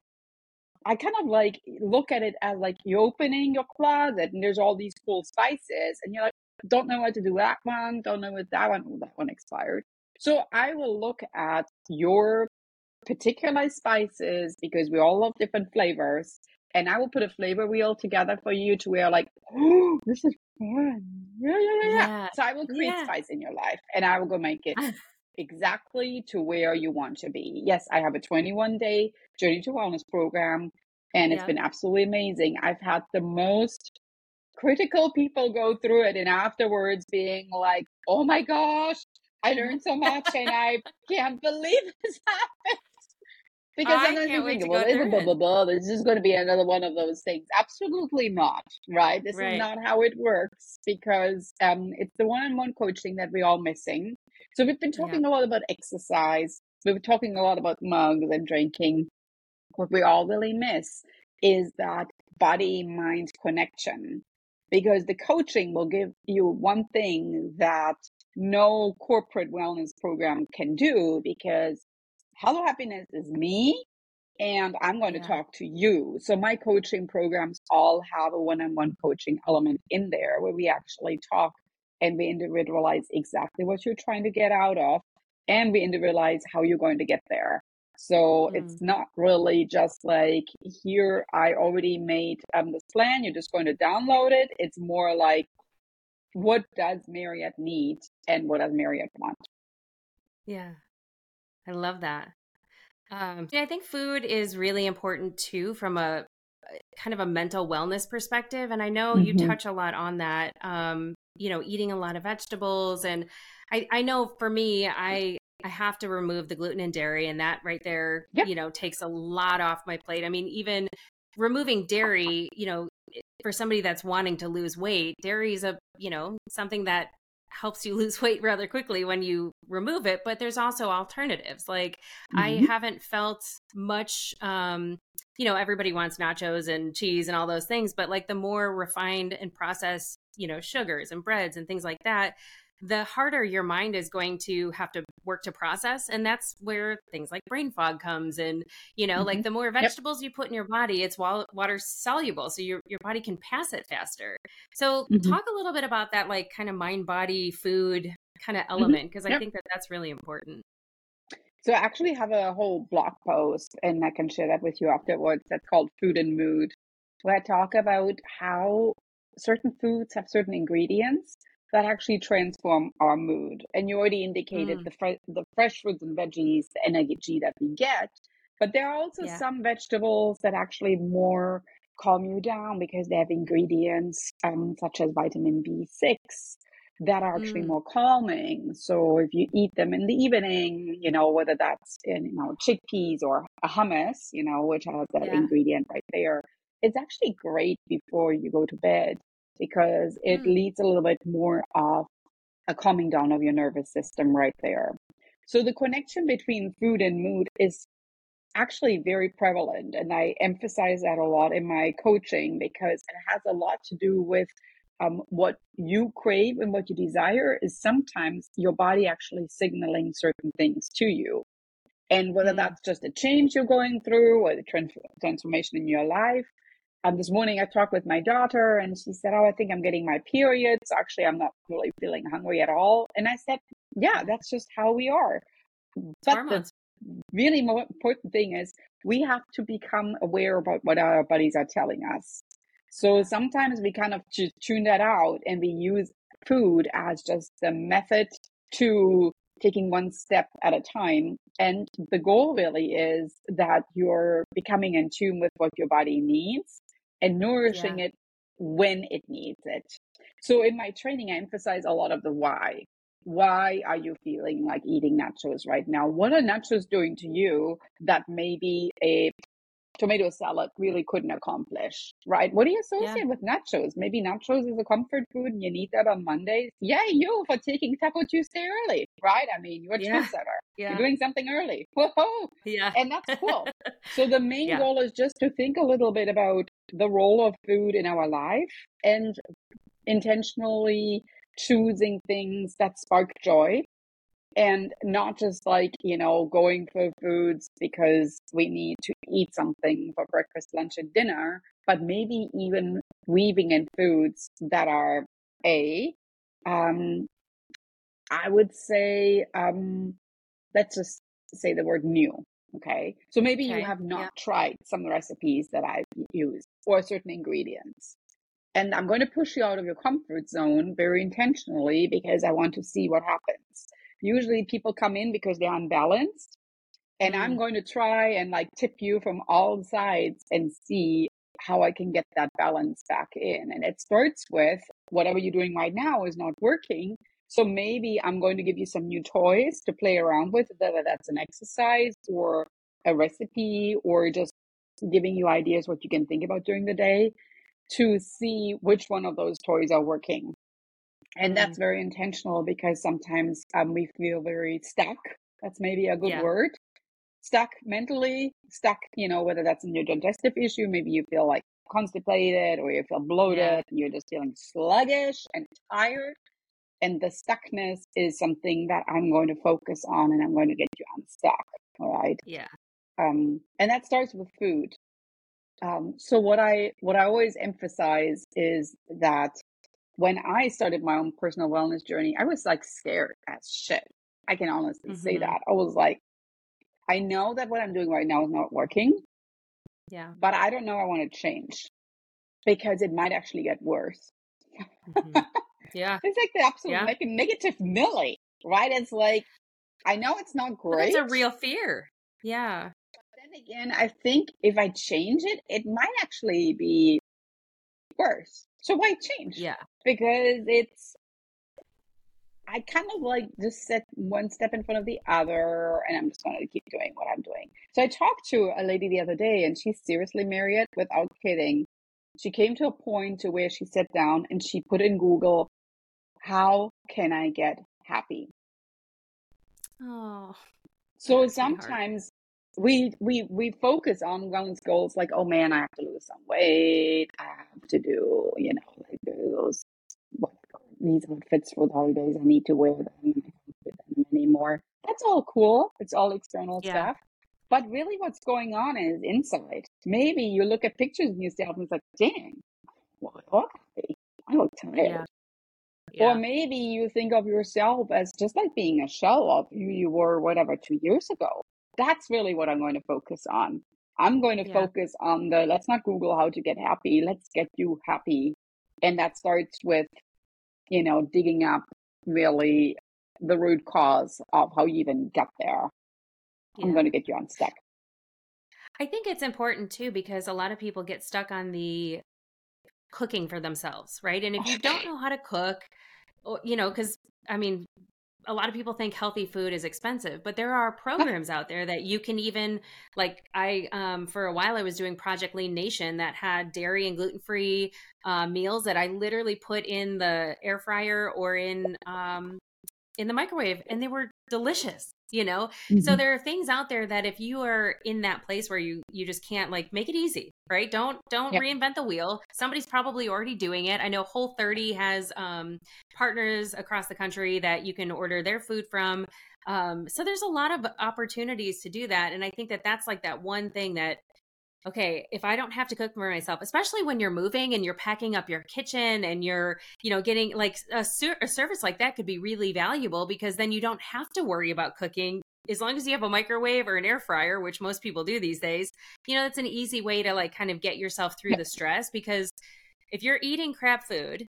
I kind of like look at it as like you're opening your closet and there's all these cool spices, and you're like, don't know what to do with that one, don't know what that one, oh, that one expired. So I will look at your particular spices because we all love different flavors. And I will put a flavor wheel together for you to where like, oh, *gasps* this is fun. Yeah, yeah, yeah, yeah. So I will create yeah. spice in your life and I will go make it *laughs* exactly to where you want to be. Yes, I have a 21 day journey to wellness program and it's been absolutely amazing. I've had the most critical people go through it and afterwards being like, oh my gosh, I learned so much and I can't believe *laughs* this happened. Because I am not thinking, well, this, blah, blah, blah, this is going to be another one of those things. Absolutely not, right? This right. is not how it works because um, it's the one on one coaching that we're all missing. So we've been talking yeah. a lot about exercise. We've been talking a lot about mugs and drinking. What we all really miss is that body mind connection because the coaching will give you one thing that no corporate wellness program can do because Hello Happiness is me and I'm going yeah. to talk to you. So my coaching programs all have a one-on-one coaching element in there where we actually talk and we individualize exactly what you're trying to get out of and we individualize how you're going to get there. So mm. it's not really just like here I already made um, this plan. You're just going to download it. It's more like what does Mariette need and what does Mariette want? Yeah, I love that. Um, I think food is really important too from a kind of a mental wellness perspective. And I know mm-hmm. you touch a lot on that, um, you know, eating a lot of vegetables. And I, I know for me, I, I have to remove the gluten and dairy, and that right there, yep. you know, takes a lot off my plate. I mean, even removing dairy, you know, for somebody that's wanting to lose weight, dairy is a, you know, something that helps you *laughs* lose weight rather quickly when you remove it, but there's also alternatives. Like mm-hmm. I haven't felt much um you know, everybody wants nachos and cheese and all those things, but like the more refined and processed, you know, sugars and breads and things like that, the harder your mind is going to have to work to process and that's where things like brain fog comes and you know mm-hmm. like the more vegetables yep. you put in your body it's water soluble so your, your body can pass it faster so mm-hmm. talk a little bit about that like kind of mind body food kind of mm-hmm. element because mm-hmm. yep. i think that that's really important so i actually have a whole blog post and i can share that with you afterwards that's called food and mood where I talk about how certain foods have certain ingredients that actually transform our mood. And you already indicated Mm. the the fresh fruits and veggies, the energy that we get, but there are also Yeah. some vegetables that actually more calm you down because they have ingredients um, such as vitamin B6 that are actually Mm. more calming. So if you eat them in the evening, you know, whether that's in, you know, chickpeas or a hummus, you know, which has that Yeah. ingredient right there, it's actually great before you go to bed because it Mm. leads a little bit more of a calming down of your nervous system right there. So the connection between food and mood is actually very prevalent. And I emphasize that a lot in my coaching because it has a lot to do with um, what you crave and what you desire is sometimes your body actually signaling certain things to you. And whether Mm. that's just a change you're going through or the trans- transformation in your life. Um, this morning I talked with my daughter and she said, Oh, I think I'm getting my periods. Actually, I'm not really feeling hungry at all. And I said, Yeah, that's just how we are. But the really more important thing is we have to become aware about what our bodies are telling us. So sometimes we kind of tune that out and we use food as just the method to taking one step at a time. And the goal really is that you're becoming in tune with what your body needs and nourishing it when it needs it. So in my training, I emphasize a lot of the why. Why are you feeling like eating nachos right now? What are nachos doing to you that maybe a tomato salad really couldn't accomplish, right? What do you associate with nachos? Maybe nachos is a comfort food and you need that on Mondays. Yay, you for taking Taco Tuesday early, right? I mean, you're a Yeah. trendsetter. Yeah. You're doing something early. Whoa! Yeah. And that's cool. *laughs* So the main Yeah. goal is just to think a little bit about the role of food in our life and intentionally choosing things that spark joy and not just like, you know, going for foods because we need to eat something for breakfast, lunch, and dinner, but maybe even weaving in foods that are A, um, I would say, um, let's just say the word new. Okay. So maybe you have not yeah. tried some recipes that I've used or certain ingredients. And I'm going to push you out of your comfort zone very intentionally because I want to see what happens. Usually people come in because they're unbalanced. And I'm Mm. going to try and like tip you from all sides and see how I can get that balance back in. And it starts with whatever you're doing right now is not working. So maybe I'm going to give you some new toys to play around with, whether that's an exercise or a recipe or just giving you ideas what you can think about during the day to see which one of those toys are working. And that's very intentional because sometimes um, we feel very stuck. That's maybe a good Yeah. word. Stuck mentally, stuck, you know, whether that's in your digestive issue, maybe you feel like constipated or you feel bloated, Yeah. and you're just feeling sluggish and tired. And the stuckness is something that I'm going to focus on and I'm going to get you unstuck. All right Yeah. um, and that starts with food. Um, so what I what I always emphasize is that when I started my own personal wellness journey, I was like scared as shit. I can honestly say Mhm. that I was like, I know that what I'm doing right now is not working, Yeah. but I don't know I want to change because it might actually get worse. Mhm. Yeah. It's like the absolute Yeah. neg- negative Millie, right? It's like I know it's not great. that's a real fear. Yeah. then again, I think if I change it, it might actually be worse. So why change? Yeah. Because it's, I kind of like just set one step in front of the other, and I'm just going to keep doing what I'm doing. So I talked to a lady the other day, and she's seriously married without kidding. She came to a point to where she sat down and she put in Google, "How can I get happy?" Oh. So That's really hard. sometimes we we we focus on wellness goals like, oh man, I have to lose some weight. I have to do, you know, like those what these outfits for the holidays. I need to wear them. I can't them anymore. That's all cool. It's all external Yeah. stuff. But really, what's going on is inside. Maybe you look at pictures of yourself and it's like, dang, I look happy. I look tired. Yeah. Or maybe you think of yourself as just like being a shell of who you were, whatever, two years ago. That's really what I'm going to focus on. I'm going to Yeah. focus on the let's not Google how to get happy. Let's get you happy. And that starts with, you know, digging up really the root cause of how you even get there. I'm going to get you unstuck. I think it's important too because a lot of people get stuck on the cooking for themselves, right? And if you don't know how to cook, you know, because I mean, a lot of people think healthy food is expensive, but there are programs out there that you can even like. I um, for a while I was doing Project Lean Nation that had dairy and gluten free uh, meals that I literally put in the air fryer or in um, in the microwave, and they were delicious. You know, Mm-hmm. so there are things out there that if you are in that place where you you just can't like make it easy right? Don't don't Yep. reinvent the wheel. Somebody's probably already doing it. I know Whole30 has um partners across the country that you can order their food from. Um so there's a lot of opportunities to do that and i think that that's like that one thing that okay if i don't have to cook for myself especially when you're moving and you're packing up your kitchen and you're you know getting like a, ser- a service like that could be really valuable because then you don't have to worry about cooking. As long as you have a microwave or an air fryer which most people do these days you know that's an easy way to like kind of get yourself through the stress because if you're eating crap food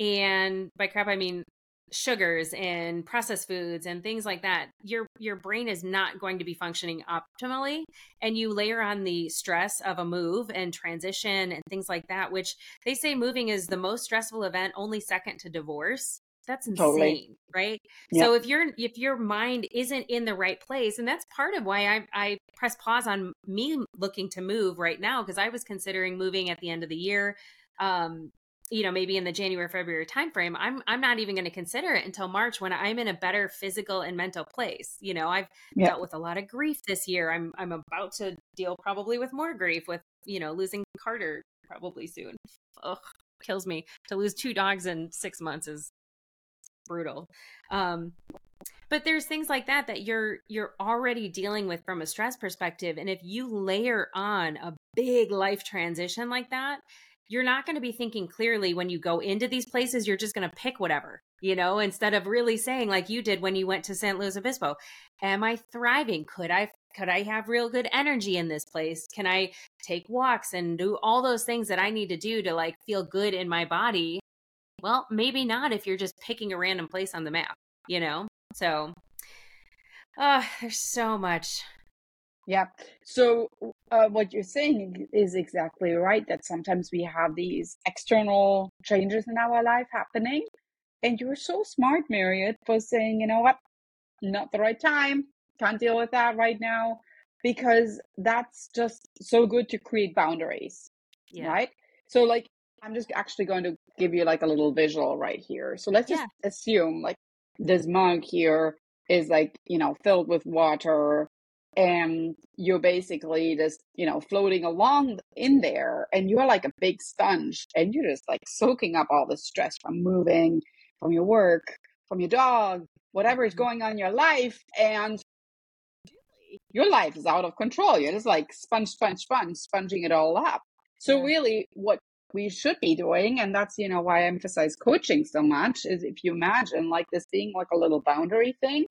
and by crap i mean sugars and processed foods and things like that your your brain is not going to be functioning optimally and you layer on the stress of a move and transition and things like that which they say moving is the most stressful event only second to divorce that's insane Totally. right Yep. so if your if your mind isn't in the right place and that's part of why i i press pause on me looking to move right now because i was considering moving at the end of the year um you know maybe in the january february timeframe i'm i'm not even going to consider it until march when i'm in a better physical and mental place you know i've Yeah. dealt with a lot of grief this year. I'm i'm about to deal probably with more grief with you know losing carter probably soon. Ugh, kills me. To lose two dogs in six months is brutal. Um but there's things like that that you're you're already dealing with from a stress perspective and if you layer on a big life transition like that you're not going to be thinking clearly when you go into these places you're just going to pick whatever you know instead of really saying like you did when you went to San Luis Obispo am i thriving? Could i could i have real good energy in this place? Can i take walks and do all those things that i need to do to like feel good in my body? Well maybe not if you're just picking a random place on the map you know? So uh there's so much Yeah. So, uh, what you're saying is exactly right that sometimes we have these external changes in our life happening. And you're so smart, Mariette, for saying, you know what, not the right time, can't deal with that right now, because that's just so good to create boundaries, yeah right? So, like, I'm just actually going to give you like a little visual right here. So, let's just assume like this mug here is like, you know, filled with water and you're basically just you know floating along in there and you're like a big sponge and you're just like soaking up all the stress from moving from your work from your dog whatever is Mhm. going on in your life and your life is out of control. You're just like sponge sponge sponge sponging it all up. So really what we should be doing and that's you know why i emphasize coaching so much is if you imagine like this being like a little boundary thing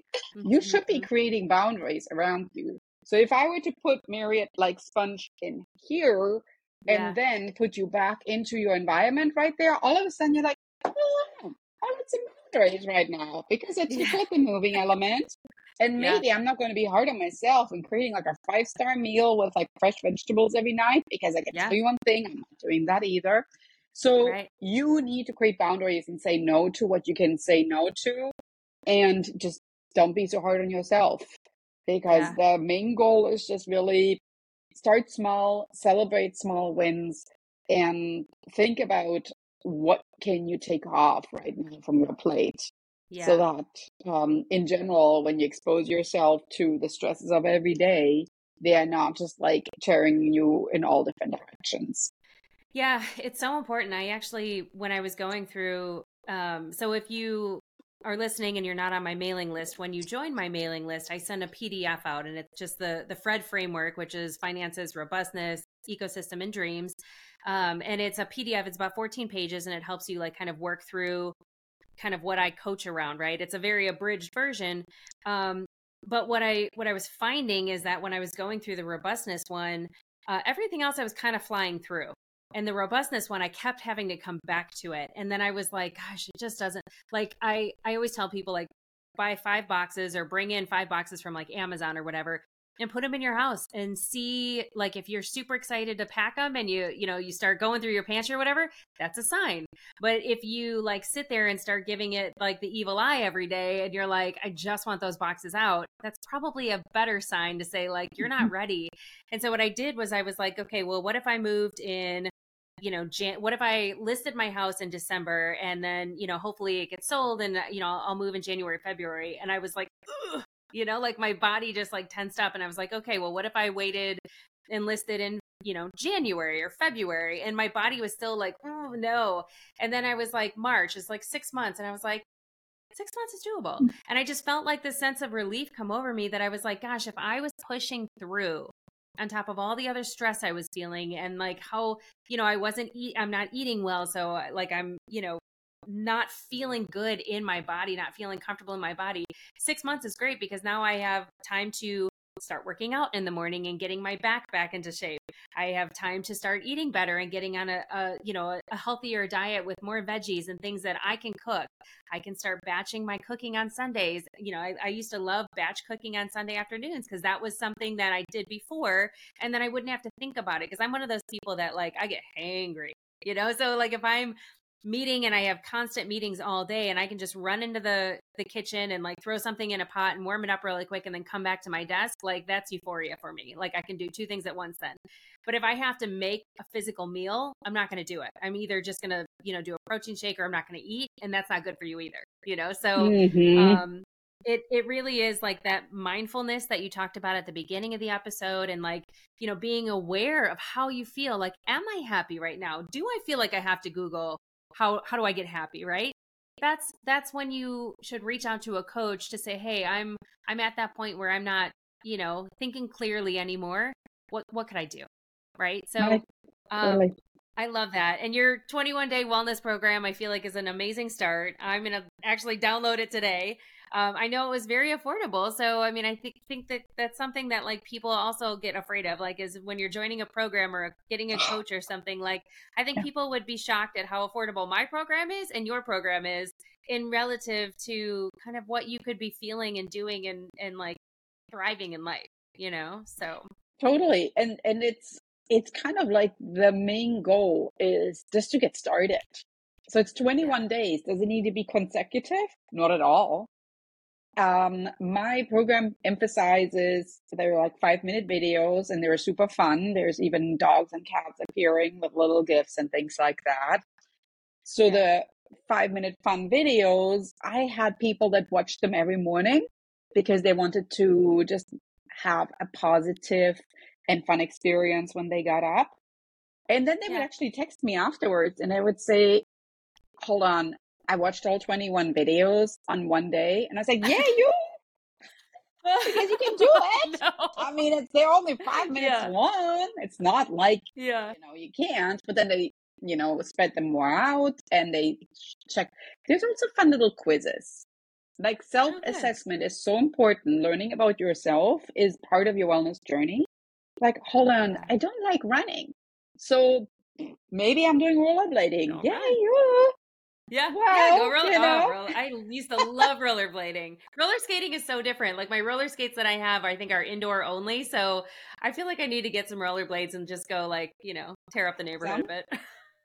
you should be Mhm. creating boundaries around you. So if I were to put Mariette like sponge in here and then put you back into your environment right there, all of a sudden you're like, oh, I want some boundaries right now because it's Yeah. the moving element. And Yeah. maybe I'm not going to be hard on myself and creating like a five star meal with like fresh vegetables every night because I can Yeah. tell you one thing, I'm not doing that either. So Right. you need to create boundaries and say no to what you can say no to and just don't be so hard on yourself because the main goal is just really start small celebrate small wins and think about what can you take off right now from your plate yeah so that um, in general when you expose yourself to the stresses of every day they are not just like tearing you in all different directions Yeah, it's so important. I actually, when I was going through, um, so if you are listening and you're not on my mailing list, when you join my mailing list, I send a PDF out, and it's just the the Fred framework, which is finances, robustness, ecosystem, and dreams. Um, and it's a PDF. It's about 14 pages, and it helps you like kind of work through kind of what I coach around. Right? It's a very abridged version. Um, but what I what I was finding is that when I was going through the robustness one, uh, everything else I was kind of flying through. And the robustness one, I kept having to come back to it. And then I was like, gosh, it just doesn't like I I always tell people like buy five boxes or bring in five boxes from like Amazon or whatever and put them in your house and see like if you're super excited to pack them and you you know you start going through your pantry or whatever that's a sign but if you like sit there and start giving it like the evil eye every day and you're like i just want those boxes out that's probably a better sign to say like you're not mm-hmm. ready and so what i did was i was like okay well what if i moved in you know, Jan- what if I listed my house in December and then, you know, hopefully it gets sold and, you know, I'll move in January, February. And I was like, you know, like my body just like tensed up and I was like, okay, well, what if I waited enlisted in, you know, January or February and my body was still like, oh no. And then I was like, March is like six months. And I was like, six months is doable. Mm. And I just felt like this sense of relief come over me that I was like, gosh, if I was pushing through on top of all the other stress I was feeling and like how, you know, I wasn't eat I'm not eating well. So like I'm, you know, not feeling good in my body, not feeling comfortable in my body. Six months is great because now I have time to start working out in the morning and getting my back back into shape. I have time to start eating better and getting on a, a you know a healthier diet with more veggies and things that I can cook. I can start batching my cooking on Sundays. You know, I, I used to love batch cooking on Sunday afternoons because that was something that I did before, and then I wouldn't have to think about it because I'm one of those people that like I get hangry you know so like if i'm meeting and I have constant meetings all day and I can just run into the the kitchen and like throw something in a pot and warm it up really quick and then come back to my desk, like that's euphoria for me. Like I can do two things at once then. But if I have to make a physical meal, I'm not going to do it. I'm either just going to, you know, do a protein shake or I'm not going to eat and that's not good for you either, you know? So mm-hmm. um it it really is like that mindfulness that you talked about at the beginning of the episode and like you know being aware of how you feel like am i happy right now do i feel like i have to google how how do I get happy, right? That's that's when you should reach out to a coach to say, "Hey, I'm I'm at that point where I'm not, you know, thinking clearly anymore. What what could I do?" Right? So um, I love that. And your 21 day wellness program, I feel like, is an amazing start. I'm going to actually download it today um, I know it was very affordable. So, I mean, I think think that that's something that like people also get afraid of. Like, is when you're joining a program or getting a coach or something. Like, I think people would be shocked at how affordable my program is and your program is in relative to kind of what you could be feeling and doing and and like thriving in life. You know, so totally. And and it's it's kind of like the main goal is just to get started. So it's 21 days. Does it need to be consecutive? Not at all. Um, my program emphasizes they're like five minute videos and they're super fun. There's even dogs and cats appearing with little gifts and things like that. So the five minute fun videos, I had people that watched them every morning because they wanted to just have a positive and fun experience when they got up. And then they yeah. would actually text me afterwards and I would say, hold on, I watched all 21 videos on one day and I was like, yeah, *laughs* you. because you can do *laughs* it. No. I mean, it's, they're only five minutes yeah. long. It's not like, yeah. you know, you can't. But then they, you know, spread them more out and they check. There's also fun little quizzes. Like oh, self assessment okay. is so important. Learning about yourself is part of your wellness journey. Like, hold on, I don't like running. So maybe I'm doing rollerblading. Yeah, you yeah, well, yeah, go roller. You oh, know? oh, roller. I *laughs* used to love rollerblading. Roller skating is so different. Like my roller skates that I have, I think are indoor only. So I feel like I need to get some rollerblades and just go like you know tear up the neighborhood some? a bit.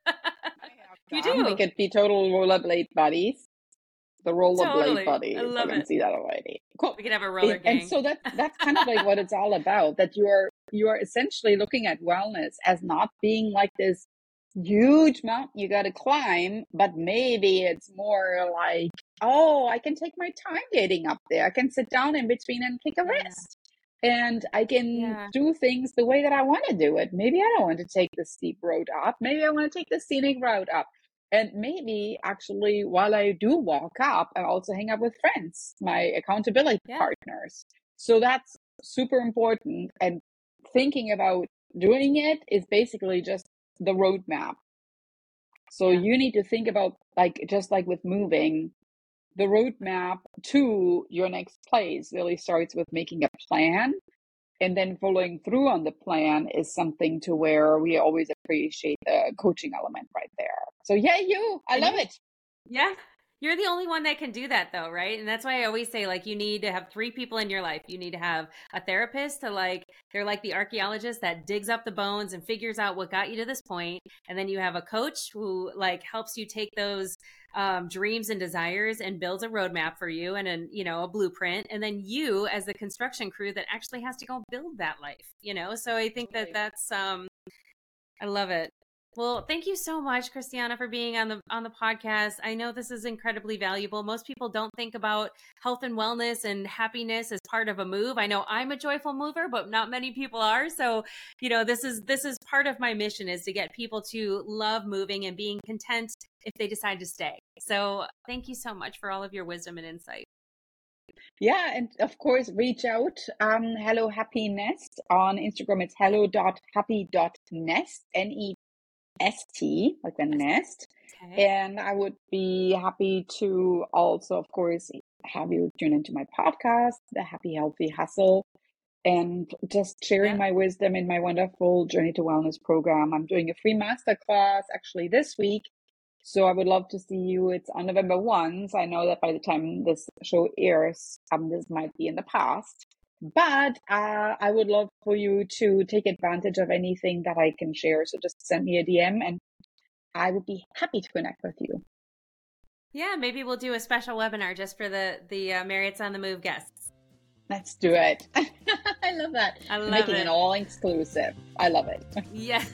*laughs* you do. We could be total rollerblade buddies. The rollerblade totally. buddies. I love I can it. see that already. Cool. We could have a roller and, gang. And so that *laughs* that's kind of like what it's all about. That you are you are essentially looking at wellness as not being like this huge mountain you got to climb, but maybe it's more like, oh, I can take my time getting up there. I can sit down in between and take a yeah. rest. And I can yeah. do things the way that I want to do it. Maybe I don't want to take the steep road up. Maybe I want to take the scenic route up. And maybe actually, while I do walk up, I also hang out with friends, my accountability yeah. partners. So that's super important. And thinking about doing it is basically just the roadmap. So you need to think about like just like with moving, the roadmap to your next place really starts with making a plan and then following through on the plan is something to where we always appreciate the coaching element right there. So yeah, you, I love it. Yeah. You're the only one that can do that though, right? And that's why I always say like you need to have three people in your life. You need to have a therapist to like they're like the archaeologist that digs up the bones and figures out what got you to this point. And then you have a coach who like helps you take those um, dreams and desires and builds a roadmap for you and a you know a blueprint and then you as the construction crew that actually has to go build that life you know so i think that that's um i love it well, thank you so much, Christiane, for being on the on the podcast. I know this is incredibly valuable. Most people don't think about health and wellness and happiness as part of a move. I know I'm a joyful mover, but not many people are. So, you know, this is this is part of my mission is to get people to love moving and being content if they decide to stay. So, thank you so much for all of your wisdom and insight. Yeah, and of course, reach out. Um, hello Happy Nest on Instagram. It's hello.happy.nest, N E ST, like the nest. Okay. And I would be happy to also, of course, have you tune into my podcast, The Happy Healthy Hustle, and just sharing yeah. my wisdom in my wonderful Journey to Wellness program. I'm doing a free masterclass actually this week. So I would love to see you. It's on November 1. So I know that by the time this show airs, um, this might be in the past. But uh, I would love for you to take advantage of anything that I can share. So just send me a DM and I would be happy to connect with you. Yeah, maybe we'll do a special webinar just for the the uh, Mariette's on the Move guests. Let's do it. *laughs* I love that. I love it. Making it. it all exclusive. I love it. *laughs* yeah.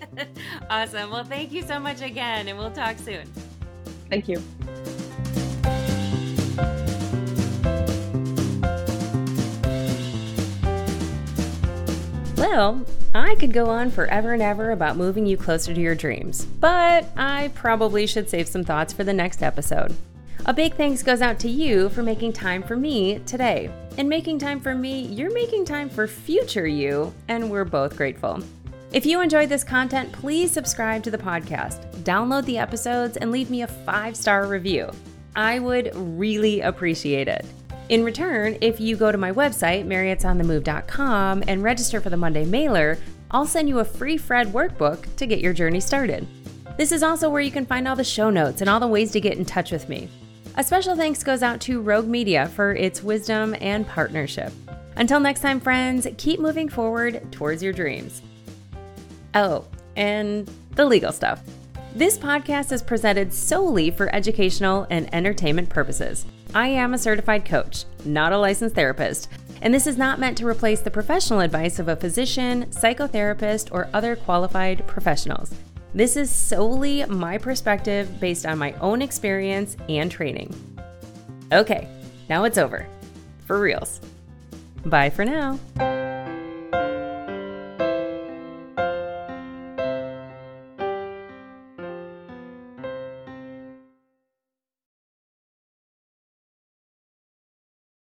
*laughs* awesome. Well, thank you so much again, and we'll talk soon. Thank you. Well, I could go on forever and ever about moving you closer to your dreams, but I probably should save some thoughts for the next episode. A big thanks goes out to you for making time for me today. And making time for me, you're making time for future you, and we're both grateful. If you enjoyed this content, please subscribe to the podcast, download the episodes, and leave me a five star review. I would really appreciate it. In return, if you go to my website, mariettesonthemove.com, and register for the Monday mailer, I'll send you a free Fred workbook to get your journey started. This is also where you can find all the show notes and all the ways to get in touch with me. A special thanks goes out to Rogue Media for its wisdom and partnership. Until next time, friends, keep moving forward towards your dreams. Oh, and the legal stuff. This podcast is presented solely for educational and entertainment purposes. I am a certified coach, not a licensed therapist, and this is not meant to replace the professional advice of a physician, psychotherapist, or other qualified professionals. This is solely my perspective based on my own experience and training. Okay, now it's over. For reals. Bye for now.